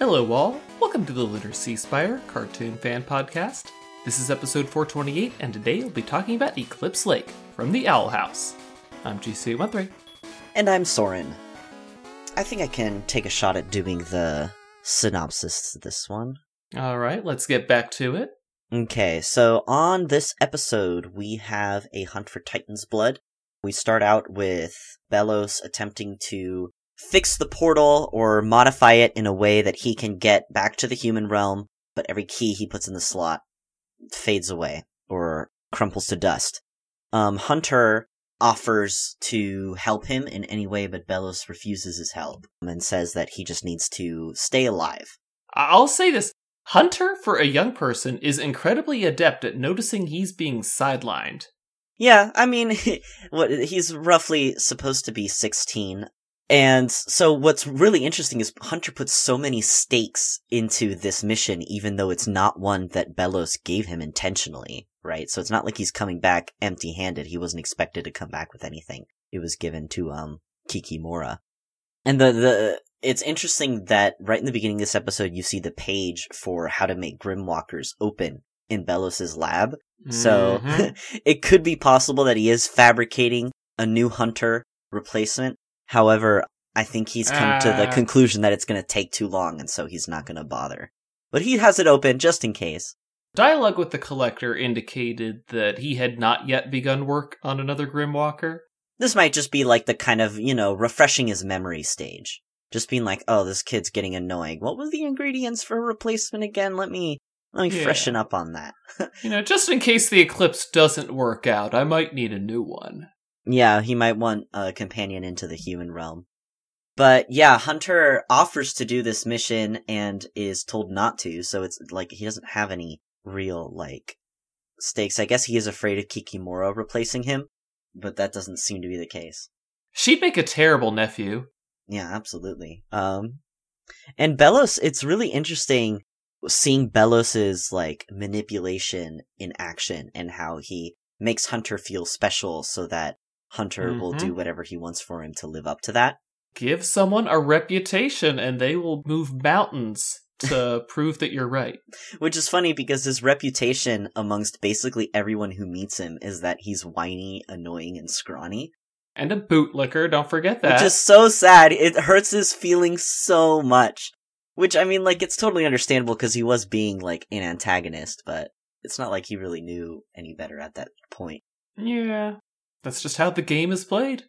Hello, all. Welcome to the Sea Spire Cartoon Fan Podcast. This is episode 428, and today we'll be talking about Eclipse Lake from the Owl House. I'm GC13. And I'm Soren. I think I can take a shot at doing the synopsis to this one. All right, let's get back to it. Okay, so on this episode, we have a hunt for Titan's blood. We start out with Belos attempting to fix the portal or modify it in a way that he can get back to the human realm, but every key he puts in the slot fades away or crumples to dust. Um, Hunter offers to help him in any way, but Belos refuses his help and says that he just needs to stay alive. I'll say this Hunter, for a young person, is incredibly adept at noticing he's being sidelined. Yeah, I mean, what he's roughly supposed to be 16. And so what's really interesting is Hunter puts so many stakes into this mission, even though it's not one that Belos gave him intentionally, right? So it's not like he's coming back empty handed. He wasn't expected to come back with anything. It was given to, um, Kikimora. And the, the, it's interesting that right in the beginning of this episode, you see the page for how to make Grimwalkers open in Belos's lab. So Mhm. it could be possible that he is fabricating a new hunter replacement. However, I think he's come to the Ah. conclusion that it's going to take too long, and so he's not going to bother. But he has it open just in case. Dialogue with the collector indicated that he had not yet begun work on another Grimwalker. This might just be like the kind of, you know, refreshing his memory stage. Just being like, oh, this kid's getting annoying. What were the ingredients for a replacement again? Let me, let me Yeah. freshen up on that. You know, just in case the eclipse doesn't work out, I might need a new one. Yeah, he might want a companion into the human realm. But yeah, Hunter offers to do this mission and is told not to, so it's like he doesn't have any real, like, stakes. I guess he is afraid of Kikimora replacing him, but that doesn't seem to be the case. She'd make a terrible nephew. Yeah, absolutely. Um, and Belos, it's really interesting seeing Belos's like manipulation in action and how he makes Hunter feel special so that Hunter will Mhm. do whatever he wants for him to live up to that. Give someone a reputation and they will move mountains to prove that you're right. Which is funny because his reputation amongst basically everyone who meets him is that he's whiny, annoying, and scrawny. And a bootlicker, don't forget that. Which is so sad. It hurts his feelings so much. Which, I mean, like, it's totally understandable because he was being, like, an antagonist, but it's not like he really knew any better at that point. Yeah. That's just how the game is played.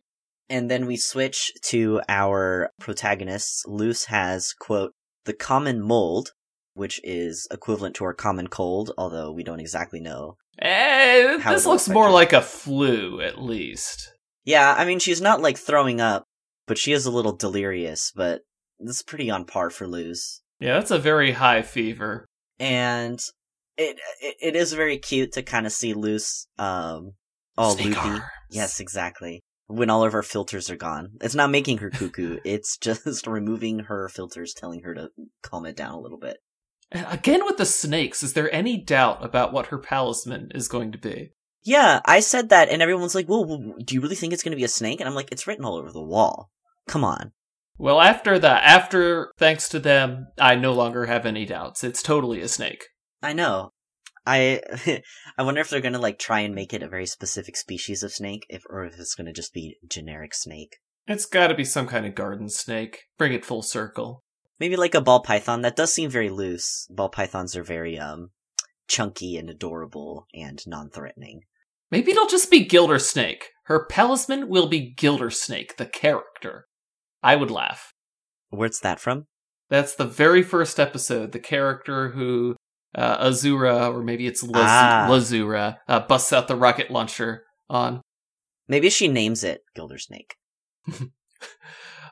And then we switch to our protagonists. Luz has, quote, the common mold, which is equivalent to our common cold, although we don't exactly know. Eh, this looks more her. like a flu, at least. Yeah, I mean, she's not, like, throwing up, but she is a little delirious, but this is pretty on par for Luz. Yeah, that's a very high fever. and it it, it is very cute to kind of see Luz um all loopy. Yes, exactly. When all of her filters are gone, it's not making her cuckoo. it's just removing her filters, telling her to calm it down a little bit. Again with the snakes, is there any doubt about what her talisman is going to be? Yeah, I said that, and everyone's like, "Well, well, do you really think it's going to be a snake?" And I'm like, "It's written all over the wall. Come on." Well, after that, after thanks to them, I no longer have any doubts. It's totally a snake. I know. I I wonder if they're going to like try and make it a very specific species of snake, if or if it's going to just be generic snake. It's got to be some kind of garden snake. Bring it full circle. Maybe like a ball python. That does seem very loose. Ball pythons are very um chunky and adorable and non-threatening. Maybe it'll just be Gilder Snake. Her talisman will be Gilder Snake, the character. I would laugh. Where's that from? That's the very first episode. The character who uh, Azura, or maybe it's Laz- Ah. Lazura, uh, busts out the rocket launcher on. Maybe she names it Gilder Snake.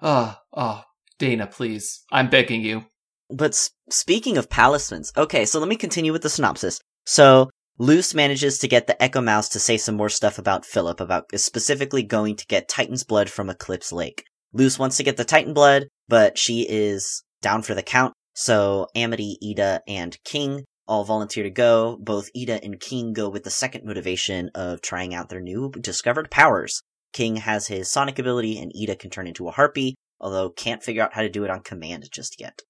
Ah, ah, Dana, please. I'm begging you. But s- speaking of palismans, okay, so let me continue with the synopsis. So Luz manages to get the Echo Mouse to say some more stuff about Philip, about specifically going to get Titan's blood from Eclipse Lake. Luz wants to get the Titan blood, but she is down for the count. So Amity, Ida, and King all volunteer to go. Both Ida and King go with the second motivation of trying out their new discovered powers. King has his sonic ability, and Ida can turn into a harpy, although can't figure out how to do it on command just yet.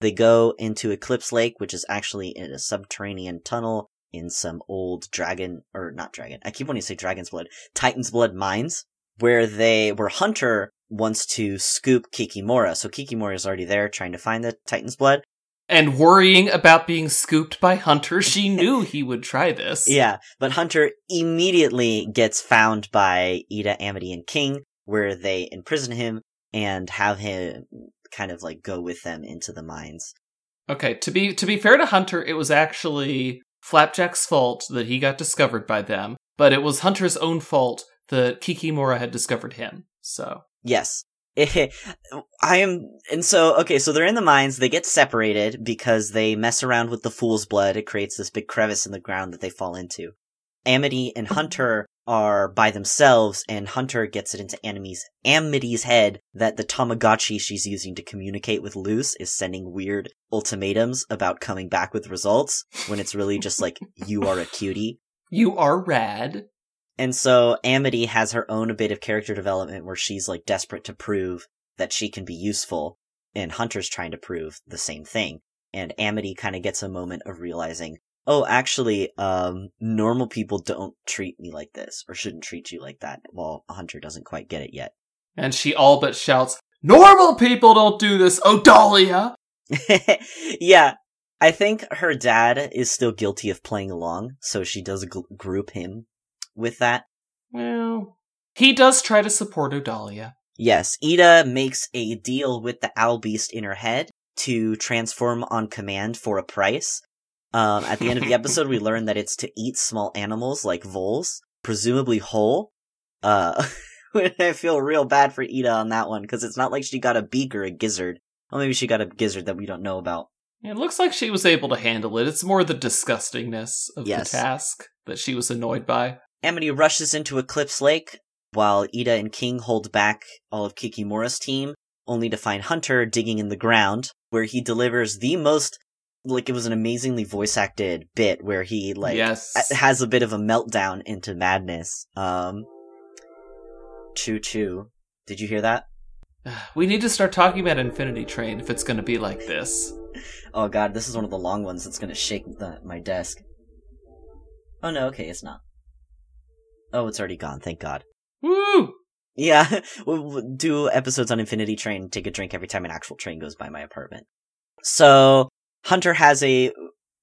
They go into Eclipse Lake, which is actually in a subterranean tunnel in some old dragon, or not dragon, I keep wanting to say dragon's blood, Titan's blood mines, where they, where Hunter wants to scoop Kikimora. So Kikimora is already there trying to find the Titan's blood. And worrying about being scooped by Hunter, she knew he would try this. Yeah, but Hunter immediately gets found by Ida, Amity, and King, where they imprison him and have him kind of like go with them into the mines. Okay, to be to be fair to Hunter, it was actually Flapjack's fault that he got discovered by them, but it was Hunter's own fault that Kikimora had discovered him. So Yes. I am, and so, okay, so they're in the mines, they get separated because they mess around with the fool's blood, it creates this big crevice in the ground that they fall into. Amity and Hunter are by themselves, and Hunter gets it into Amity's, Amity's head that the Tamagotchi she's using to communicate with Luz is sending weird ultimatums about coming back with results, when it's really just like, you are a cutie. You are rad. And so Amity has her own bit of character development where she's like desperate to prove that she can be useful, and Hunter's trying to prove the same thing. And Amity kind of gets a moment of realizing, oh, actually, um, normal people don't treat me like this, or shouldn't treat you like that. Well, Hunter doesn't quite get it yet. And she all but shouts, Normal people don't do this, Odalia! yeah, I think her dad is still guilty of playing along, so she does group him with that. Well, he does try to support Odalia. Yes, Ida makes a deal with the owl beast in her head to transform on command for a price. Um, at the end of the episode, we learn that it's to eat small animals like voles, presumably whole. Uh, I feel real bad for Ida on that one because it's not like she got a beak or a gizzard. Well, maybe she got a gizzard that we don't know about. It looks like she was able to handle it. It's more the disgustingness of Yes. the task that she was annoyed by. Amity rushes into Eclipse Lake while Ida and King hold back all of Kikimora's team, only to find Hunter digging in the ground, where he delivers the most like it was an amazingly voice acted bit where he like yes. has a bit of a meltdown into madness. Um Choo choo. Did you hear that? We need to start talking about Infinity Train if it's going to be like this. Oh god, this is one of the long ones that's gonna shake the, my desk. Oh no, okay, it's not. Oh, it's already gone, thank god. Woo! Yeah, we'll do episodes on Infinity Train, take a drink every time an actual train goes by my apartment. So, Hunter has a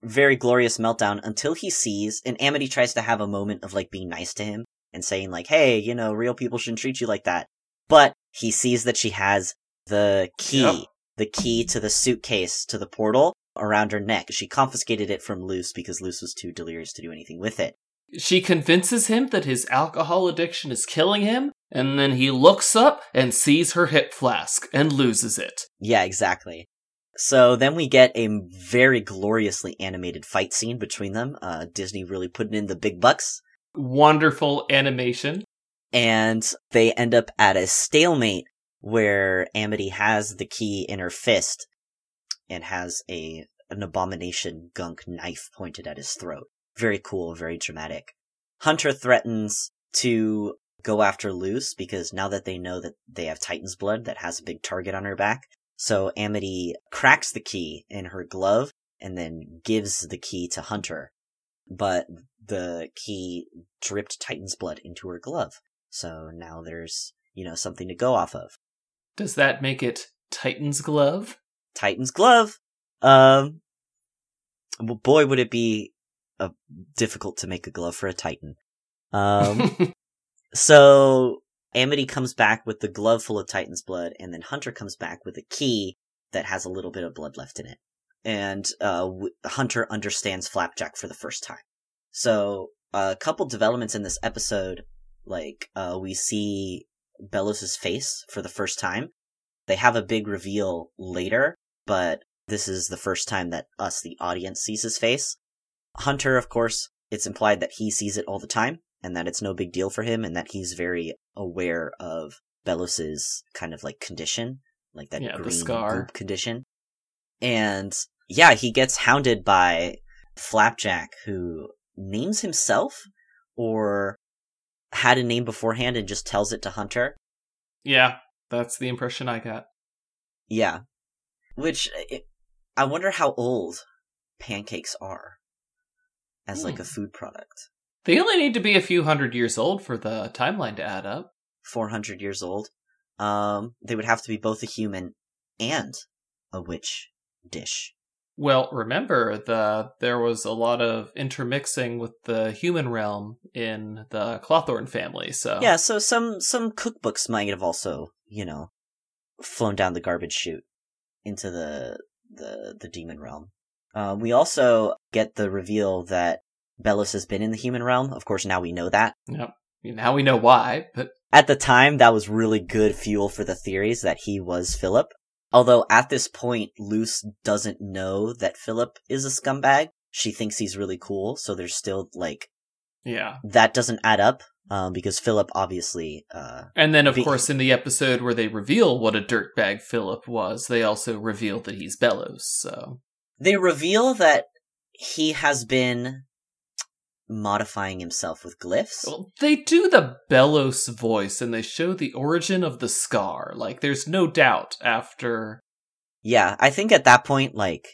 very glorious meltdown until he sees, and Amity tries to have a moment of like being nice to him and saying like, hey, you know, real people shouldn't treat you like that. But he sees that she has the key, Yep. the key to the suitcase to the portal around her neck. She confiscated it from Luz because Luz was too delirious to do anything with it. She convinces him that his alcohol addiction is killing him, and then he looks up and sees her hip flask and loses it. Yeah, exactly. So then we get a very gloriously animated fight scene between them. Uh, Disney really putting in the big bucks. Wonderful animation. And they end up at a stalemate where Amity has the key in her fist and has a an abomination gunk knife pointed at his throat. Very cool, very dramatic. Hunter threatens to go after Luz because now that they know that they have Titan's blood that has a big target on her back, so Amity cracks the key in her glove and then gives the key to Hunter. But the key dripped Titan's blood into her glove. So now there's, you know, something to go off of. Does that make it Titan's glove? Titan's glove. Um, well, boy, would it be uh, difficult to make a glove for a Titan. Um, so Amity comes back with the glove full of Titan's blood, and then Hunter comes back with a key that has a little bit of blood left in it. And uh, Hunter understands Flapjack for the first time. So a couple developments in this episode, like uh, we see Belos's face for the first time. They have a big reveal later, but this is the first time that us, the audience, sees his face. Hunter, of course, it's implied that he sees it all the time and that it's no big deal for him and that he's very aware of Belos's kind of like condition, like that Yeah, green scar. condition. And yeah, he gets hounded by Flapjack, who names himself or had a name beforehand and just tells it to Hunter. yeah, that's the impression I got. Yeah. Which, it, I wonder how old pancakes are as like a Hmm. food product. They only need to be a few hundred years old for the timeline to add up. 400 years old. Um, they would have to be both a human and a witch dish. Well, remember that there was a lot of intermixing with the human realm in the Clawthorne family, so Yeah, so some some cookbooks might have also, you know, flown down the garbage chute into the the the demon realm. Uh, we also get the reveal that Belos has been in the human realm. Of course, now we know that. Yep. Now we know why, but At the time, that was really good fuel for the theories that he was Philip. Although at this point, Luz doesn't know that Philip is a scumbag. She thinks he's really cool, so there's still like yeah. that doesn't add up um, because Philip obviously uh, And then, of Be- course, in the episode where they reveal what a dirtbag Philip was, they also reveal that he's Belos. So they reveal that he has been modifying himself with glyphs. well, they do the Belos voice, and they show the origin of the scar. Like, there's no doubt after. Yeah, I think at that point, like,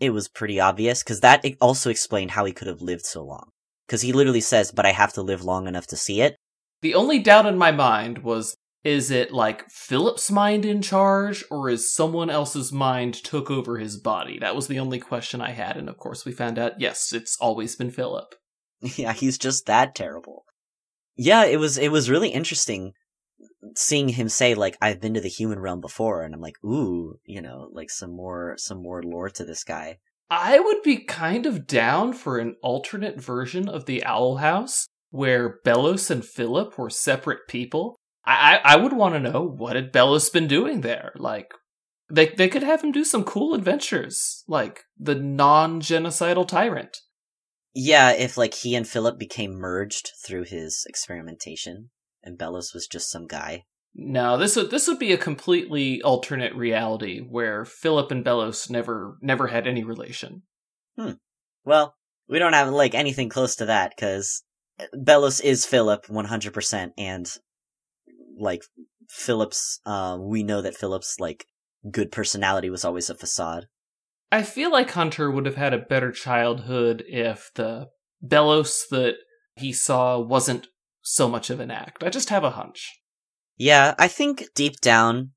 it was pretty obvious because that also explained how he could have lived so long. Because he literally says, "But I have to live long enough to see it." The only doubt in my mind was is it like Philip's mind in charge, or is someone else's mind took over his body? That was the only question I had, and of course, we found out yes, it's always been Philip. yeah, he's just that terrible. Yeah, it was it was really interesting seeing him say like I've been to the human realm before and I'm like, "Ooh, you know, like some more some more lore to this guy." I would be kind of down for an alternate version of the Owl House where Belos and Philip were separate people. I I, would want to know what had Belos been doing there. Like they they could have him do some cool adventures, like the non-genocidal tyrant. Yeah, if like he and Philip became merged through his experimentation and Belos was just some guy. No, this would this would be a completely alternate reality where Philip and Belos never never had any relation. Hmm. Well, we don't have like anything close to that cuz Belos is Philip 100% and like Philip's uh we know that Philip's like good personality was always a facade. I feel like Hunter would have had a better childhood if the Belos that he saw wasn't so much of an act. I just have a hunch. Yeah, I think deep down,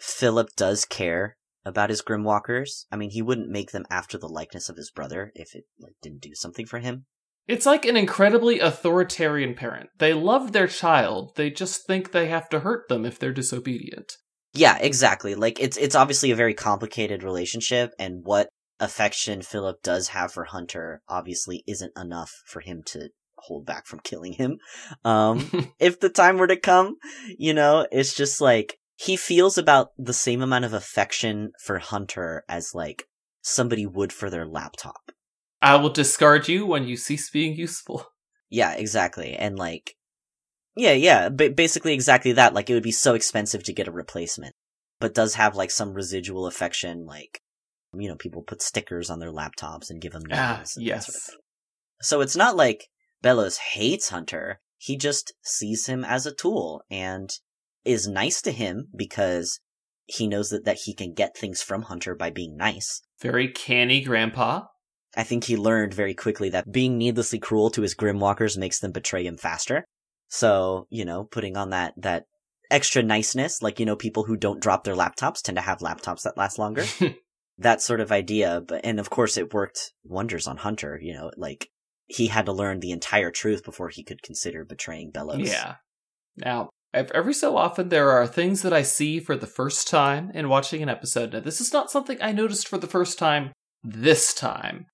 Philip does care about his Grimwalkers. I mean, he wouldn't make them after the likeness of his brother if it like didn't do something for him. It's like an incredibly authoritarian parent. They love their child, they just think they have to hurt them if they're disobedient. Yeah, exactly. Like it's it's obviously a very complicated relationship, and what affection Philip does have for Hunter obviously isn't enough for him to hold back from killing him. Um, if the time were to come, you know, it's just like he feels about the same amount of affection for Hunter as like somebody would for their laptop. I will discard you when you cease being useful. Yeah, exactly. And like, yeah, yeah, ba- basically exactly that. Like, it would be so expensive to get a replacement, but does have like some residual affection. Like, you know, people put stickers on their laptops and give them Ah, names. and that sort of yes. So it's not like Belos hates Hunter. He just sees him as a tool and is nice to him because he knows that, that he can get things from Hunter by being nice. Very canny grandpa. I think he learned very quickly that being needlessly cruel to his Grimwalkers makes them betray him faster. So, you know, putting on that, that extra niceness, like, you know, people who don't drop their laptops tend to have laptops that last longer. Hmm. that sort of idea. But, and of course it worked wonders on Hunter, you know, like, he had to learn the entire truth before he could consider betraying Belos. Yeah. Now, every so often there are things that I see for the first time in watching an episode. Now, this is not something I noticed for the first time this time,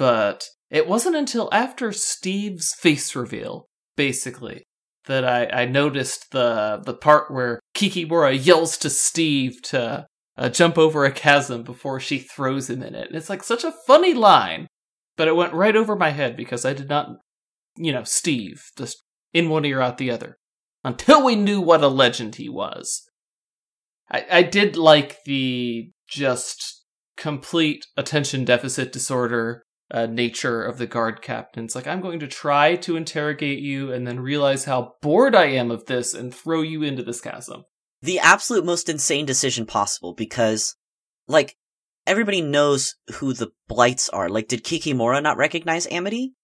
but it wasn't until after Steve's face reveal, basically, that I, I noticed the the part where Kiki Kikimora yells to Steve to uh, jump over a chasm before she throws him in it. And it's like such a funny line, but it went right over my head because I did not, you know, Steve, just in one ear out the other until we knew what a legend he was. I, I did like the just complete attention deficit disorder uh, nature of the guard captain. It's like, I'm going to try to interrogate you and then realize how bored I am of this and throw you into this chasm. the absolute most insane decision possible because like everybody knows who the blights are. Like, did Kikimora not recognize Amity?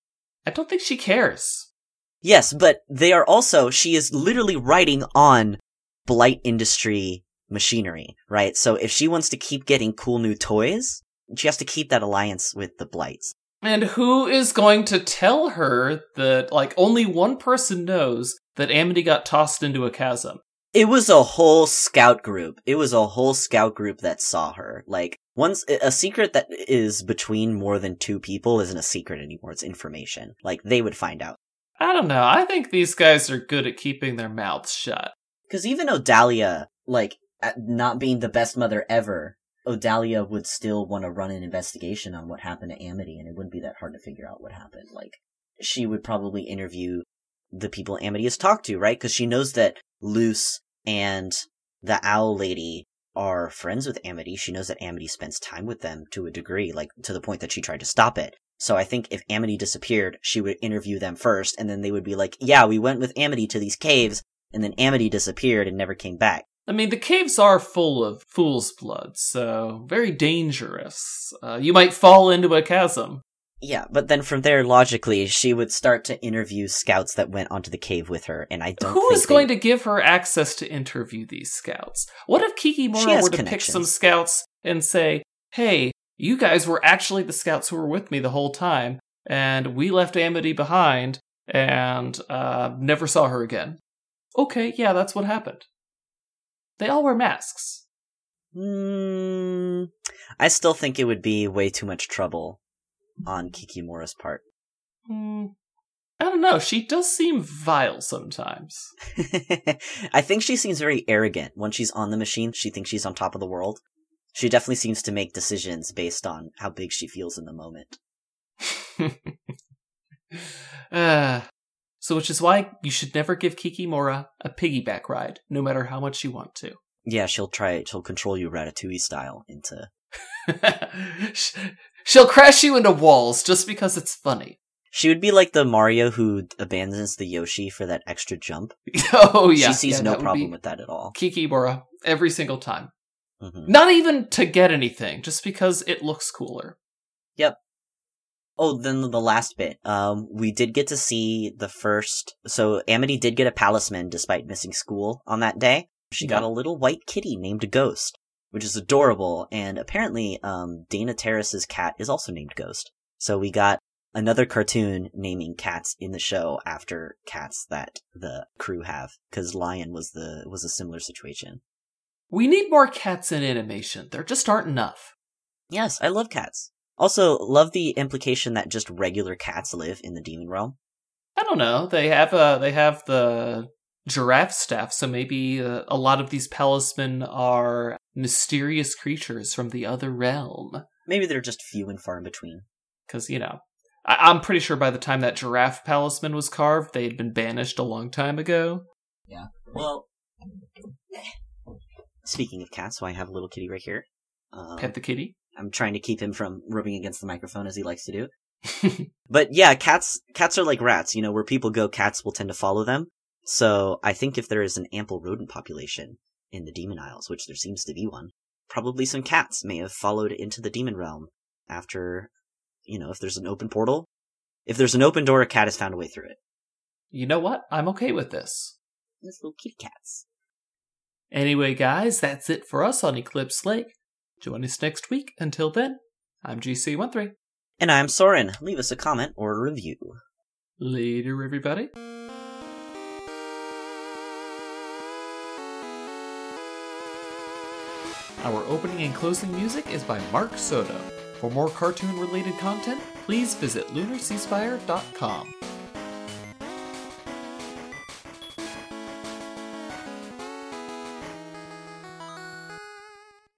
I don't think she cares. Yes, but they are also, she is literally writing on blight industry machinery, right? So if she wants to keep getting cool new toys, she has to keep that alliance with the blights. And who is going to tell her that, like, only one person knows that Amity got tossed into a chasm? It was a whole scout group. It was a whole scout group that saw her. Like, once, a secret that is between more than two people isn't a secret anymore. It's information. Like, they would find out. I don't know. I think these guys are good at keeping their mouths shut. Because even Odalia, like, not being the best mother ever, Odalia would still want to run an investigation on what happened to Amity, and it wouldn't be that hard to figure out what happened. Like, she would probably interview the people Amity has talked to, right? Because she knows that Luz and the Owl Lady are friends with Amity. She knows that Amity spends time with them to a degree, like to the point that she tried to stop it. So I think if Amity disappeared, she would interview them first, and then they would be like, yeah, we went with Amity to these caves, and then Amity disappeared and never came back. I mean, the caves are full of fool's blood, so very dangerous. Uh, you might fall into a chasm. Yeah, but then from there, logically, she would start to interview scouts that went onto the cave with her, and I don't. Who is they... going to give her access to interview these scouts? What if Kikimora were to pick some scouts and say, "Hey, you guys were actually the scouts who were with me the whole time, and we left Amity behind and uh, never saw her again." Okay, yeah, that's what happened. They all wear masks. Mm, I still think it would be way too much trouble on Kikimora's part. Mm, I don't know. She does seem vile sometimes. I think she seems very arrogant when she's on the machine. She thinks she's on top of the world. She definitely seems to make decisions based on how big she feels in the moment. uh, so, which is why you should never give Kikimora a piggyback ride, no matter how much you want to. Yeah, she'll try. She'll control you Ratatouille style into. she'll crash you into walls just because it's funny. She would be like the Mario who abandons the Yoshi for that extra jump. oh yeah, she sees yeah, no problem with that at all. Kikimora every single time. Mm-hmm. Not even to get anything, just because it looks cooler. Yep. Oh, then the last bit. Um, we did get to see the first. So Amity did get a palisman despite missing school on that day. She got a little white kitty named Ghost, which is adorable. And apparently, um, Dana Terrace's cat is also named Ghost. So we got another cartoon naming cats in the show after cats that the crew have, because Lion was the was a similar situation. We need more cats in animation. There just aren't enough. Yes, I love cats. Also, love the implication that just regular cats live in the demon realm. I don't know. They have uh they have the giraffe staff, so maybe uh, a lot of these palismen are mysterious creatures from the other realm. Maybe they're just few and far in between. Because you know, I- am pretty sure by the time that giraffe palisman was carved, they had been banished a long time ago. Yeah. Well, speaking of cats, so I have a little kitty right here. Um, Pet the kitty. I'm trying to keep him from rubbing against the microphone as he likes to do. but yeah, cats cats are like rats, you know, where people go, cats will tend to follow them. So I think if there is an ample rodent population in the Demon Isles, which there seems to be one, probably some cats may have followed into the demon realm after, you know, if there's an open portal. If there's an open door, a cat has found a way through it. You know what? I'm okay with this. Little kitty cats. Anyway, guys, that's it for us on Eclipse Lake. Join us next week. Until then, I'm GC13. And I'm Soren. Leave us a comment or a review. Later, everybody. Our opening and closing music is by Mark Soto. For more cartoon related content, please visit lunarceasefire.com.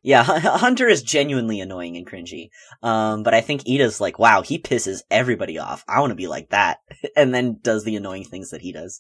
Yeah, Hunter is genuinely annoying and cringy. Um, but I think Ida's like, wow, he pisses everybody off. I want to be like that. and then does the annoying things that he does.